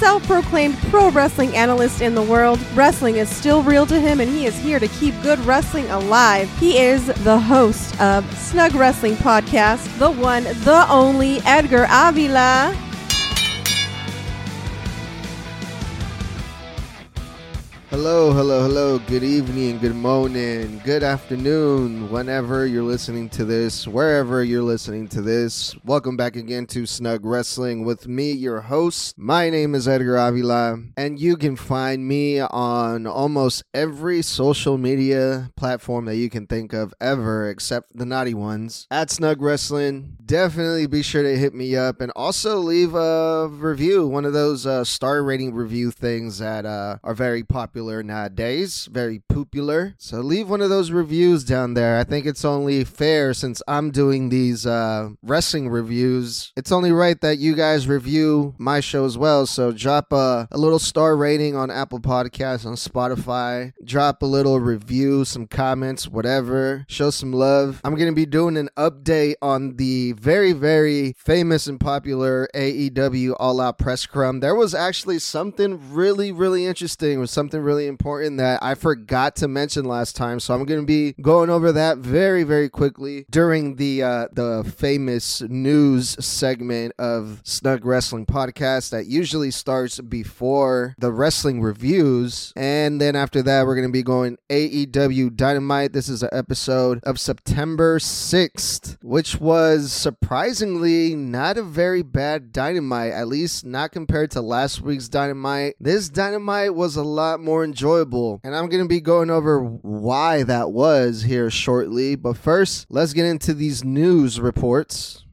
self proclaimed pro wrestling analyst in the world. Wrestling is still real to him, and he is here to keep good wrestling alive. He is the host of Snug Wrestling Podcast, the one, the only Edgar Avila. Hello, hello, hello. Good evening, good morning, good afternoon, whenever you're listening to this, wherever you're listening to this. Welcome back again to Snug Wrestling with me, your host. My name is Edgar Avila, and you can find me on almost every social media platform that you can think of ever, except the naughty ones. At Snug Wrestling, definitely be sure to hit me up and also leave a review, one of those uh, star rating review things that uh, are very popular nowadays, very popular. So leave one of those reviews down there. I think it's only fair since I'm doing these uh, wrestling reviews. It's only right that you guys review my show as well. So drop a, a little star rating on Apple Podcasts, on Spotify. Drop a little review, some comments, whatever. Show some love. I'm going to be doing an update on the very, very famous and popular AEW All Out Press Scrum. There was actually something really, really interesting. It was something really important that I forgot to mention last time. So I'm going to be going over that very, very quickly during the uh, the famous news segment of Snug Wrestling Podcast that usually starts before the wrestling reviews. And then after that, we're going to be going AEW Dynamite. This is an episode of September 6th, which was surprisingly not a very bad Dynamite, at least not compared to last week's Dynamite. This Dynamite was a lot more enjoyable, and I'm going to be going over why that was here shortly. But first, let's get into these news reports.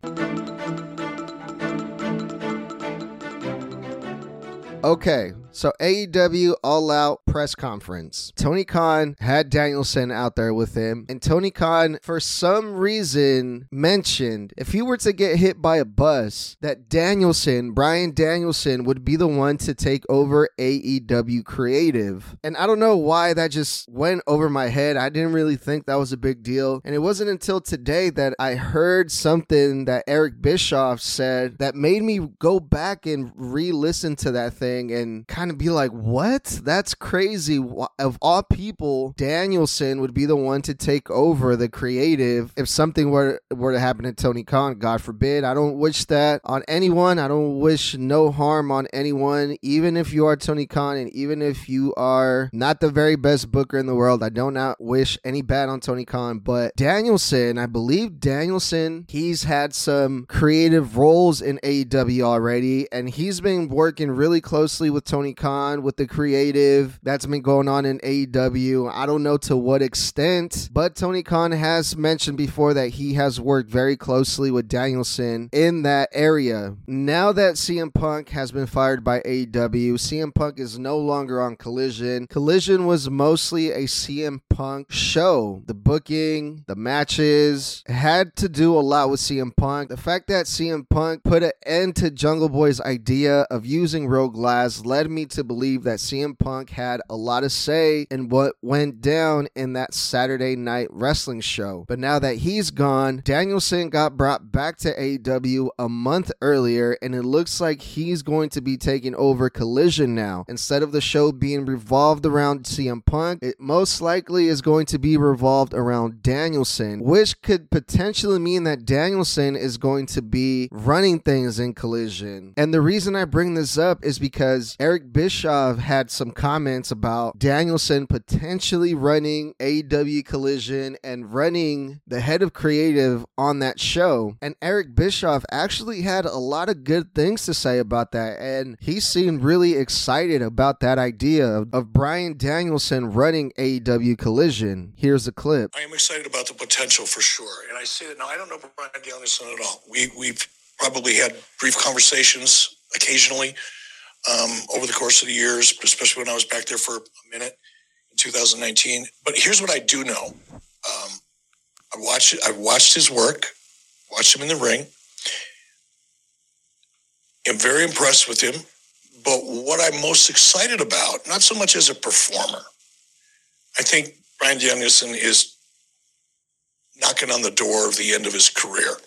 Okay, so AEW All Out press conference. Tony Khan had Danielson out there with him, and Tony Khan, for some reason, mentioned if he were to get hit by a bus, that Danielson, Bryan Danielson, would be the one to take over AEW creative. And I don't know why that just went over my head. I didn't really think that was a big deal. And it wasn't until today that I heard something that Eric Bischoff said that made me go back and re listen to that thing and kind of be like, what? That's crazy. Of all people, Danielson would be the one to take over the creative if something were, were to happen to Tony Khan. God forbid. I don't wish that on anyone. I don't wish no harm on anyone, even if you are Tony Khan and even if you are not the very best booker in the world. I do not wish any bad on Tony Khan. But Danielson, I believe Danielson, he's had some creative roles in AEW already, and he's been working really closely with Tony Khan with the creative that's been going on in AEW. I don't know to what extent, but Tony Khan has mentioned before that he has worked very closely with Danielson in that area. Now that CM Punk has been fired by AEW, CM Punk is no longer on Collision. Collision was mostly a CM Punk show. The booking, the matches had to do a lot with CM Punk. The fact that CM Punk put an end to Jungle Boy's idea of using Rogue Glass led me to believe that CM Punk had a lot of say in what went down in that Saturday night wrestling show. But now that he's gone, Danielson got brought back to AEW a month earlier, and it looks like he's going to be taking over Collision now. Instead of the show being revolved around CM Punk, it most likely is going to be revolved around Danielson, which could potentially mean that Danielson is going to be running things in Collision. And the reason I bring this up is because Eric Bischoff had some comments about Danielson potentially running AEW Collision and running the head of creative on that show. And Eric Bischoff actually had a lot of good things to say about that. And he seemed really excited about that idea of, of Bryan Danielson running AEW Collision. Here's a clip. I am excited about the potential for sure. And I say that now, I don't know Bryan Danielson at all. We, we've probably had brief conversations occasionally. Um, over the course of the years, especially when I was back there for a minute in 2019. But here's what I do know: um, I watched I watched his work, watched him in the ring. I'm very impressed with him. But what I'm most excited about, not so much as a performer, I think Bryan Danielson is knocking on the door of the end of his career.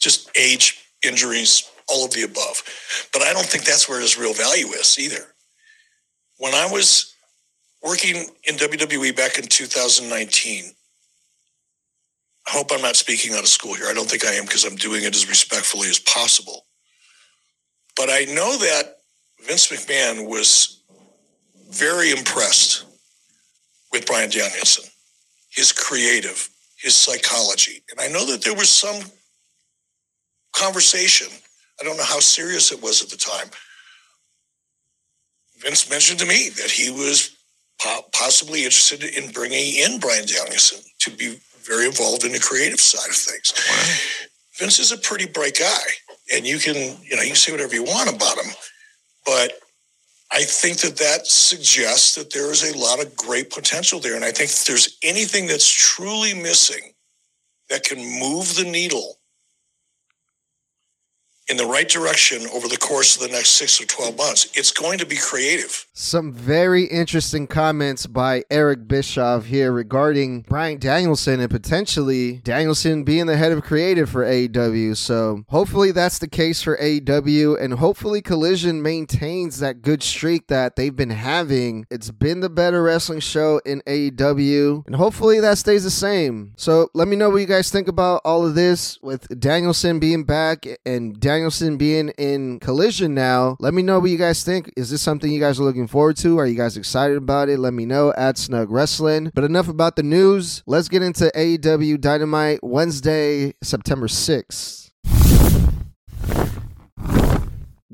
Just age, injuries, all of the above. But I don't think that's where his real value is either. When I was working in WWE back in 2019, I hope I'm not speaking out of school here. I don't think I am because I'm doing it as respectfully as possible. But I know that Vince McMahon was very impressed with Bryan Danielson, his creative, his psychology. And I know that there was some conversation. I don't know how serious it was at the time. Vince mentioned to me that he was po- possibly interested in bringing in Bryan Danielson to be very involved in the creative side of things. Wow. Vince is a pretty bright guy, and you can, you know, you can say whatever you want about him, but I think that that suggests that there is a lot of great potential there. And I think if there's anything that's truly missing that can move the needle in the right direction over the course of the next six or 12 months, it's going to be creative. Some very interesting comments by Eric Bischoff here regarding Bryan Danielson and potentially Danielson being the head of creative for AEW. So hopefully that's the case for AEW, and hopefully Collision maintains that good streak that they've been having. It's been the better wrestling show in AEW, and hopefully that stays the same. So let me know what you guys think about all of this with Danielson being back and Danielson Danielson being in collision now. Let me know what you guys think. Is this something you guys are looking forward to? Are you guys excited about it? Let me know at Snug Wrestling. But enough about the news. Let's get into AEW Dynamite Wednesday, September 6th.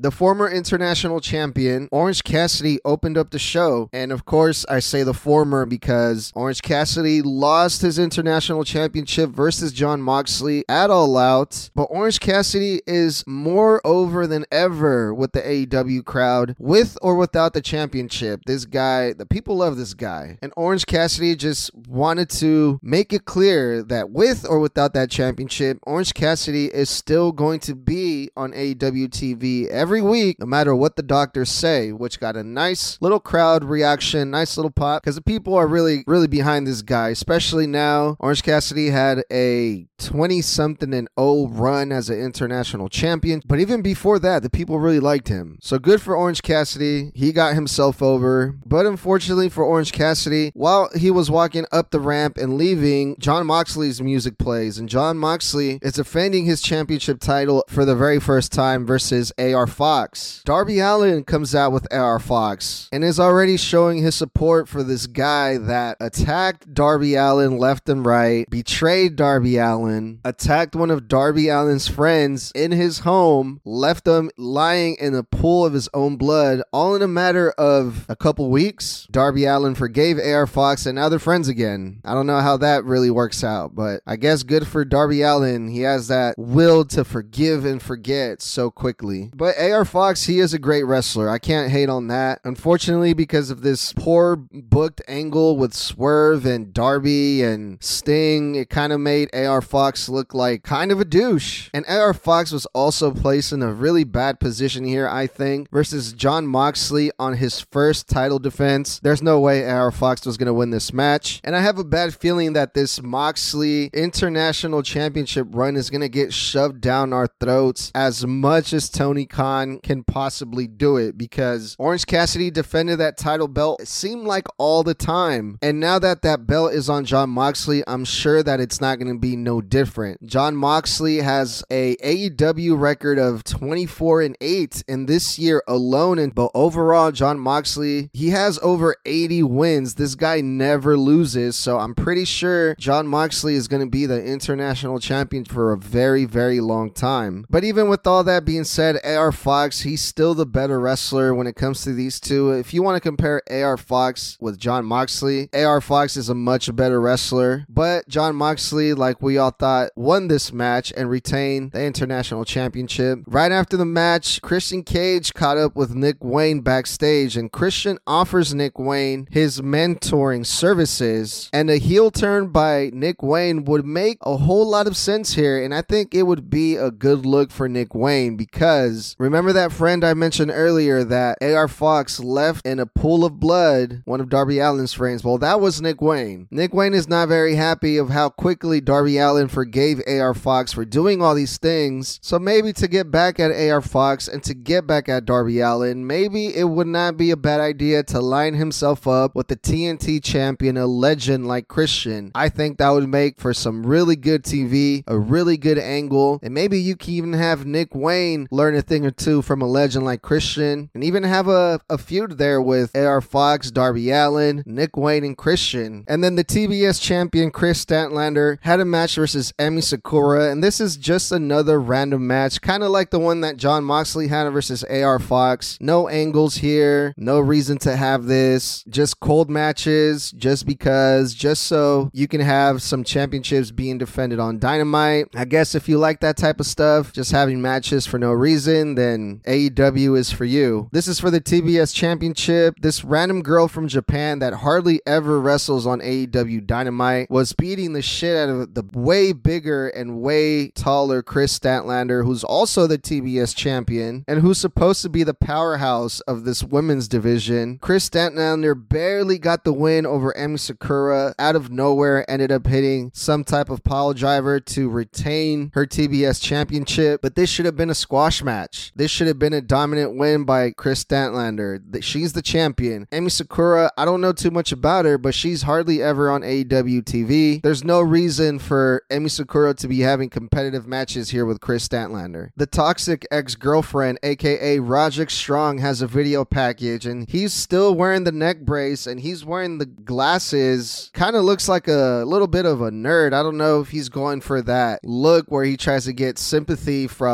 The former international champion, Orange Cassidy, opened up the show. And of course, I say the former because Orange Cassidy lost his international championship versus Jon Moxley at All Out. But Orange Cassidy is more over than ever with the AEW crowd, with or without the championship. This guy, the people love this guy. And Orange Cassidy just wanted to make it clear that with or without that championship, Orange Cassidy is still going to be on AEW TV every week, no matter what the doctors say, which got a nice little crowd reaction, nice little pop, because the people are really, really behind this guy, especially now. Orange Cassidy had a 20 something and 0 run as an international champion, but even before that, the people really liked him. So good for Orange Cassidy. He got himself over, but unfortunately for Orange Cassidy, while he was walking up the ramp and leaving, Jon Moxley's music plays, and Jon Moxley is defending his championship title for the very first time versus AR Fox. Darby Allin comes out with AR Fox and is already showing his support for this guy that attacked Darby Allin left and right, betrayed Darby Allin, attacked one of Darby Allin's friends in his home, left him lying in a pool of his own blood, all in a matter of a couple weeks. Darby Allin forgave AR Fox and now they're friends again. I don't know how that really works out, but I guess good for Darby Allin. He has that will to forgive and forget so quickly. But AR Fox, he is a great wrestler. I can't hate on that. Unfortunately, because of this poor booked angle with Swerve and Darby and Sting, it kind of made AR Fox look like kind of a douche. And AR Fox was also placed in a really bad position here, I think, versus Jon Moxley on his first title defense. There's no way AR Fox was going to win this match. And I have a bad feeling that this Moxley International Championship run is going to get shoved down our throats as much as Tony Khan can possibly do it because Orange Cassidy defended that title belt, it seemed like all the time. And now that that belt is on Jon Moxley, I'm sure that it's not going to be no different. Jon Moxley has a AEW record of 24 and 8 in this year alone. And but overall, Jon Moxley, he has over 80 wins. This guy never loses. So I'm pretty sure Jon Moxley is going to be the international champion for a very, very long time. But even And with all that being said, AR Fox, he's still the better wrestler when it comes to these two. If you want to compare AR Fox with Jon Moxley, AR Fox is a much better wrestler. But Jon Moxley, like we all thought, won this match and retained the International Championship. Right after the match, Christian Cage caught up with Nick Wayne backstage, and Christian offers Nick Wayne his mentoring services. And a heel turn by Nick Wayne would make a whole lot of sense here, and I think it would be a good look for Nick Wayne because remember that friend I mentioned earlier that AR Fox left in a pool of blood, one of Darby Allin's friends? Well, that was Nick Wayne. Nick Wayne is not very happy of how quickly Darby Allin forgave AR Fox for doing all these things. So maybe to get back at AR Fox and to get back at Darby Allin, maybe it would not be a bad idea to line himself up with the TNT champion, a legend like Christian. I think that would make for some really good TV, a really good angle, and maybe you can even have Nick Wayne learn a thing or two from a legend like Christian, and even have a, a feud there with AR Fox, Darby Allin, Nick Wayne, and Christian. And then the TBS champion Kris Statlander had a match versus Emi Sakura, and this is just another random match, kind of like the one that Jon Moxley had versus AR Fox. No angles here, no reason to have this, just cold matches, just because, just so you can have some championships being defended on Dynamite. I guess if you like that type of stuff, just having matches for no reason, then AEW is for you. This is for the TBS Championship. This random girl from Japan that hardly ever wrestles on AEW Dynamite was beating the shit out of the way bigger and way taller Kris Statlander, who's also the TBS champion and who's supposed to be the powerhouse of this women's division. Kris Statlander barely got the win over Emi Sakura out of nowhere, ended up hitting some type of pile driver to retain her TBS championship. But this should have been a squash match. This should have been a dominant win by Kris Statlander. She's the champion. Emi Sakura, I don't know too much about her, but she's hardly ever on AEW TV. There's no reason for Emi Sakura to be having competitive matches here with Kris Statlander. The toxic ex girlfriend, aka Roderick Strong, has a video package and he's still wearing the neck brace and he's wearing the glasses. Kind of looks like a little bit of a nerd. I don't know if he's going for that look where he tries to get sympathy from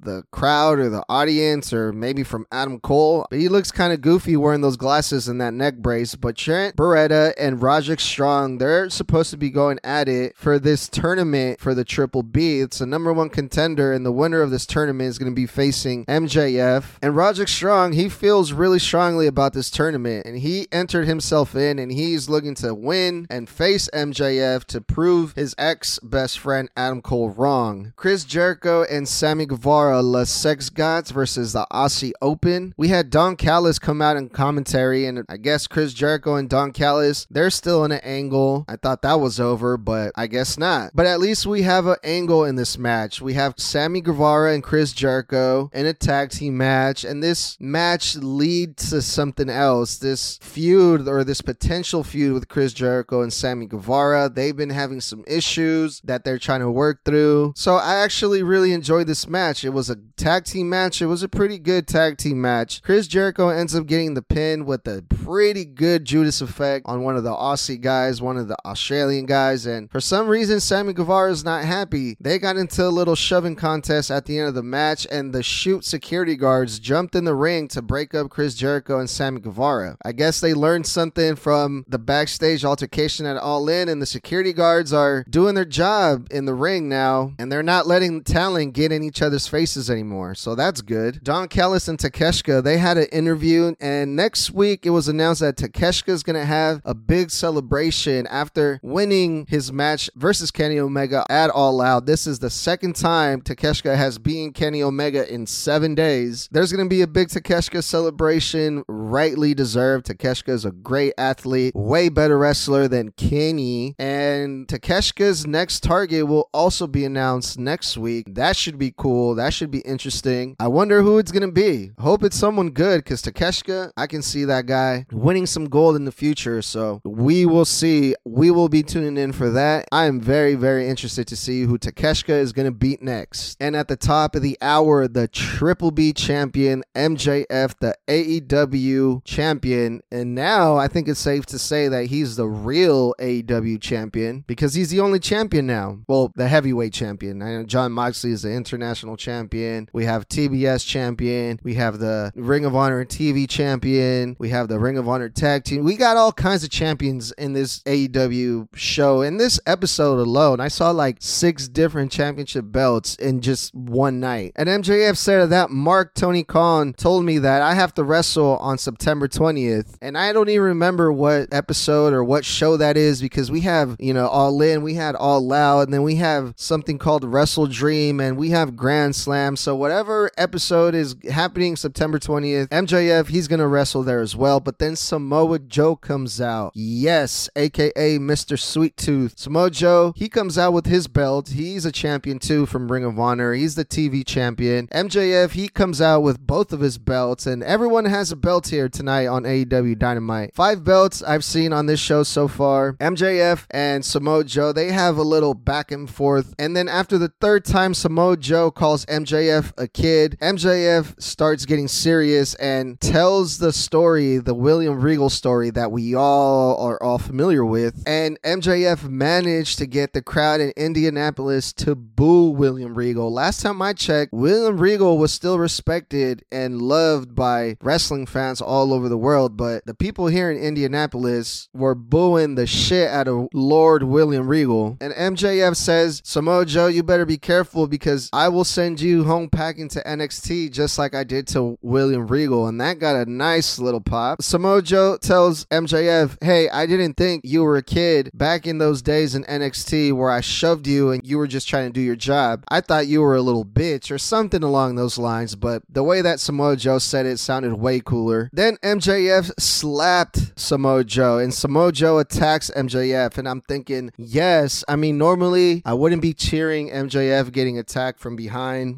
the crowd or the audience or maybe from Adam Cole. But he looks kind of goofy wearing those glasses and that neck brace. But Trent Beretta and Roderick Strong, they're supposed to be going at it for this tournament for the Triple B. It's a number one contender, and the winner of this tournament is going to be facing MJF. And Roderick Strong, he feels really strongly about this tournament, and he entered himself in, and he's looking to win and face MJF to prove his ex best friend Adam Cole wrong. Chris Jericho and Sammy Guevara, Le Sex Gods versus the Aussie Open. We had Don Callis come out in commentary, and I guess Chris Jericho and Don Callis, they're still in an angle. I thought that was over, but I guess not. But at least we have an angle in this match. We have Sammy Guevara and Chris Jericho in a tag team match, and this match leads to something else. This feud or this potential feud with Chris Jericho and Sammy Guevara. They've been having some issues that they're trying to work through. So I actually really enjoyed this match. It was a tag team match. It was a pretty good tag team match. Chris Jericho ends up getting the pin with a pretty good Judas effect on one of the Aussie guys, one of the Australian guys, and for some reason Sammy Guevara is not happy. They got into a little shoving contest at the end of the match, and the shoot security guards jumped in the ring to break up Chris Jericho and Sammy Guevara. I guess they learned something from the backstage altercation at All In, and the security guards are doing their job in the ring now, and they're not letting talent get in each other's faces anymore. So that's good. Don Callis and Takeshita, they had an interview, and next week it was announced that Takeshita is going to have a big celebration after winning his match versus Kenny Omega at All Out. This is the second time Takeshita has beaten Kenny Omega in seven days. There's going to be a big Takeshita celebration, rightly deserved. Takeshita is a great athlete, way better wrestler than Kenny. And Takeshita's next target will also be announced next week. That should be cool. That should be interesting. I wonder who it's going to be. Hope it's someone good because Takeshita, I can see that guy winning some gold in the future. So we will see. We will be tuning in for that. I am very, very interested to see who Takeshita is going to beat next. And at the top of the hour, the Triple B champion, MJF, the AEW champion. And now I think it's safe to say that he's the real AEW champion because he's the only champion now. Well, the heavyweight champion. I know Jon Moxley is the international International Champion. We have TBS Champion. We have the Ring of Honor TV Champion. We have the Ring of Honor Tag Team. We got all kinds of champions in this AEW show. In this episode alone, I saw like six different championship belts in just one night. And MJF said that Mark Tony Khan told me that I have to wrestle on September 20th. And I don't even remember what episode or what show that is because we have, you know, All In, we had All Out, and then we have something called Wrestle Dream, and we have Grand Slam. So whatever episode is happening September 20th, MJF, he's going to wrestle there as well. But then Samoa Joe comes out. Yes, aka Mr. Sweet Tooth. Samoa Joe, he comes out with his belt. He's a champion too from Ring of Honor. He's the TV champion. MJF, he comes out with both of his belts, and everyone has a belt here tonight on AEW Dynamite. Five belts I've seen on this show so far. MJF and Samoa Joe, they have a little back and forth. And then after the third time Samoa Joe calls MJF a kid, MJF starts getting serious and tells the story, the William Regal story that we all are all familiar with. And MJF managed to get the crowd in Indianapolis to boo William Regal. Last time I checked, William Regal was still respected and loved by wrestling fans all over the world, but the people here in Indianapolis were booing the shit out of Lord William Regal. And MJF says, Samoa Joe, you better be careful because I will send you home packing to NXT just like I did to William Regal. And that got a nice little pop. Samoa Joe tells MJF, Hey, I didn't think you were a kid back in those days in NXT where I shoved you and you were just trying to do your job. I thought you were a little bitch or something along those lines, but the way that Samoa Joe said it sounded way cooler. Then MJF slapped Samoa Joe and Samoa Joe attacks MJF. And I'm thinking, yes, I mean, normally I wouldn't be cheering MJF getting attacked from behind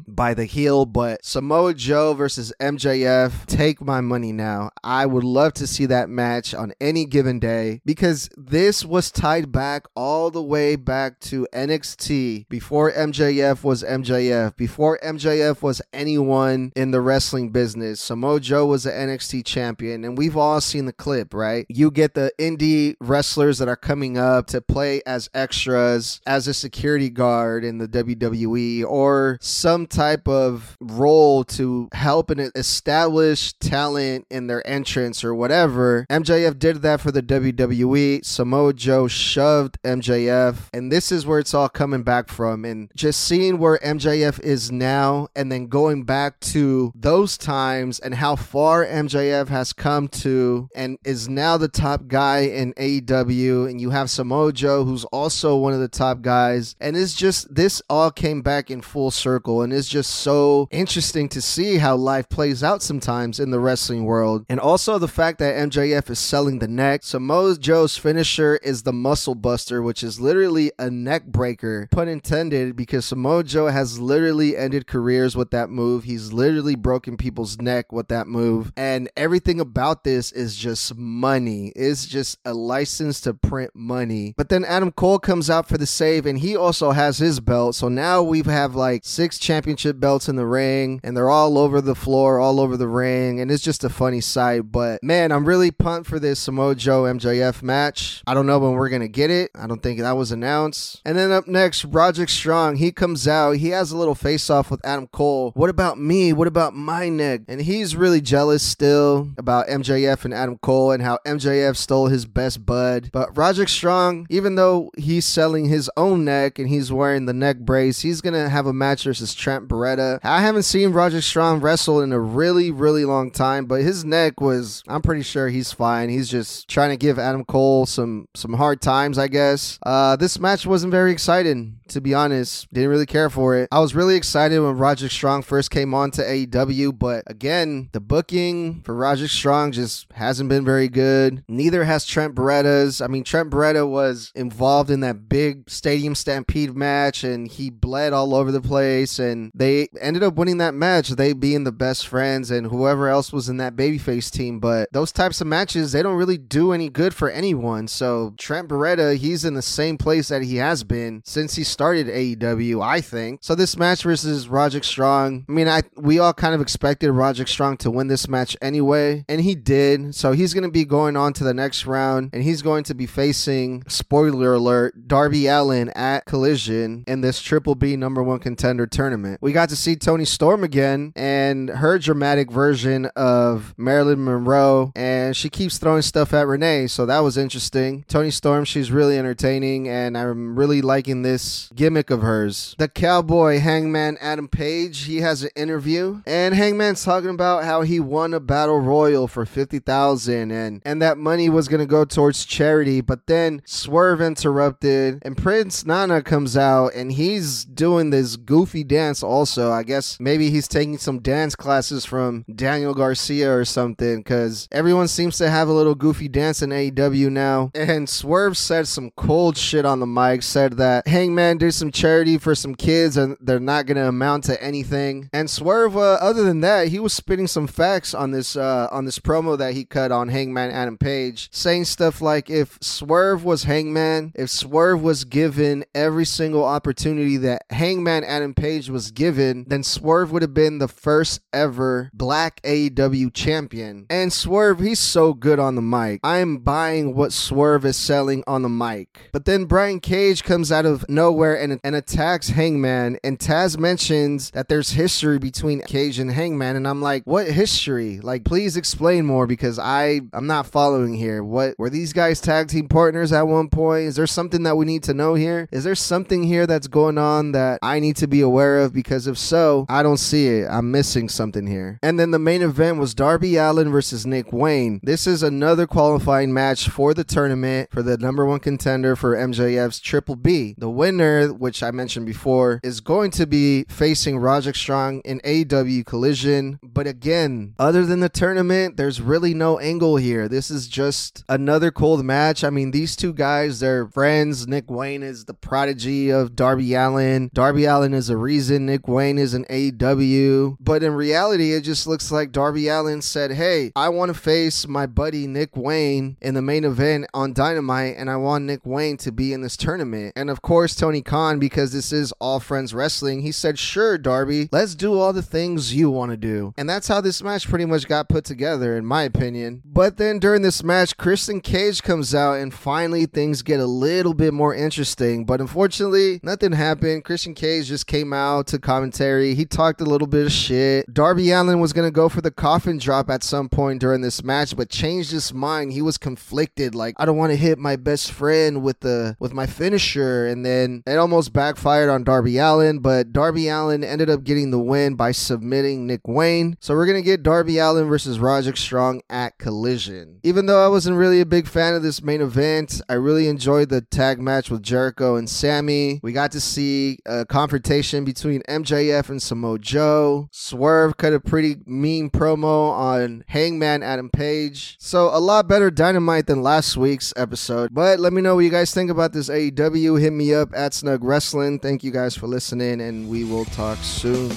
by the heel, but Samoa Joe versus MJF, take my money now. I would love to see that match on any given day because this was tied back all the way back to NXT before MJF was MJF, before MJF was anyone in the wrestling business. Samoa Joe was an NXT champion, and we've all seen the clip, right? You get the indie wrestlers that are coming up to play as extras, as a security guard in the WWE, or some type of role to help and establish talent in their entrance or whatever. MJF did that for the WWE. Samoa Joe shoved MJF, and this is where it's all coming back from. And just seeing where MJF is now, and then going back to those times and how far MJF has come to, and is now the top guy in AEW. And you have Samoa Joe, who's also one of the top guys. And it's just, this all came back in full circle. And it's just so interesting to see how life plays out sometimes in the wrestling world. And also the fact that MJF is selling the neck. Samoa Joe's finisher is the muscle buster, which is literally a neck breaker, pun intended, because Samoa Joe has literally ended careers with that move. He's literally broken people's neck with that move. And everything about this is just money. It's just a license to print money. But then Adam Cole comes out for the save and he also has his belt. So now we have like six championship belts in the ring and they're all over the floor, all over the ring. And it's just a funny sight. But man, I'm really pumped for this Samoa Joe MJF match. I don't know when we're to get it. I don't think that was announced. And then up next, Roderick Strong. He comes out. He has a little face off with Adam Cole. What about me? What about my neck? And he's really jealous still about MJF and Adam Cole and how MJF stole his best bud. But Roderick Strong, even though he's selling his own neck and he's wearing the neck brace, he's to have a match versus Trent Beretta. I haven't seen Roger Strong wrestle in a really, really long time, but his neck was, I'm pretty sure he's fine. He's just trying to give Adam Cole some, some hard times, I guess. Uh, this match wasn't very exciting to be honest. Didn't really care for it. I was really excited when Roger Strong first came on to AEW, but again, the booking for Roger Strong just hasn't been very good. Neither has Trent Beretta's. I mean, Trent Beretta was involved in that big stadium stampede match and he bled all over the place and they ended up winning that match, they being the best friends and whoever else was in that babyface team. But those types of matches, they don't really do any good for anyone. So Trent Beretta, he's in the same place that he has been since he started AEW, I think. So this match versus Roderick Strong, I mean, I we all kind of expected Roderick Strong to win this match anyway, and he did. So he's going to be going on to the next round, and he's going to be facing, spoiler alert, Darby Allin at Collision in this Triple B number one contender tournament. We got to see Toni Storm again and her dramatic version of Marilyn Monroe, and she keeps throwing stuff at Renee, so that was interesting. Toni Storm, she's really entertaining, and I'm really liking this gimmick of hers. The cowboy hangman Adam Page, he has an interview, and Hangman's talking about how he won a battle royal for 50,000 and and that money was going to go towards charity, but then Swerve interrupted and Prince Nana comes out and he's doing this goofy dance also. I guess maybe he's taking some dance classes from Daniel Garcia or something cuz everyone seems to have a little goofy dance in AEW now. And Swerve said some cold shit on the mic, said that Hangman did some charity for some kids and they're not going to amount to anything. And Swerve uh, other than that, he was spitting some facts on this uh, on this promo that he cut on Hangman Adam Page, saying stuff like if Swerve was Hangman, if Swerve was given every single opportunity that Hangman Adam Page was given, then Swerve would have been the first ever black AEW champion. And Swerve, he's so good on the mic. I'm buying what Swerve is selling on the mic. But then Brian Cage comes out of nowhere and, and attacks Hangman, and Taz mentions that there's history between Cage and Hangman, and I'm like, what history? Like, please explain more because I I'm not following here. What were these guys tag team partners at one point? Is there something that we need to know here? Is there something here that's going on that I need to be aware of? Because if so, I don't see it. I'm missing something here. And then the main event was Darby Allin versus Nick Wayne. This is another qualifying match for the tournament for the number one contender for MJF's Triple B. The winner, which I mentioned before, is going to be facing Roderick Strong in AEW Collision. But again, other than the tournament, there's really no angle here. This is just another cold match. I mean, these two guys, they're friends. Nick Wayne is the prodigy of Darby Allin. Darby Allin is a reason Nick Wayne is an AW. But in reality, it just looks like Darby Allin said, Hey, I want to face my buddy Nick Wayne in the main event on Dynamite, and I want Nick Wayne to be in this tournament. And of course, Tony Khan, because this is All Friends Wrestling, he said, Sure, Darby, let's do all the things you want to do. And that's how this match pretty much got put together, in my opinion. But then during this match, Christian Cage comes out, and finally things get a little bit more interesting. But unfortunately, nothing happened. Christian Cage just came out to commentary. He talked a little bit of shit. Darby Allin was going to go for the coffin drop at some point during this match, but changed his mind. He was conflicted. Like, I don't want to hit my best friend with the with my finisher. And then it almost backfired on Darby Allin, but Darby Allin ended up getting the win by submitting Nick Wayne. So we're going to get Darby Allin versus Roderick Strong at Collision. Even though I wasn't really a big fan of this main event, I really enjoyed the tag match with Jericho and Sammy. We got to see a confrontation between MJF and Samoa Joe. Swerve cut a pretty mean promo on Hangman Adam Page. So a lot better dynamite than last week's episode. But let me know what you guys think about this AEW. Hit me up at Snug Wrestling. Thank you guys for listening, and we will talk soon.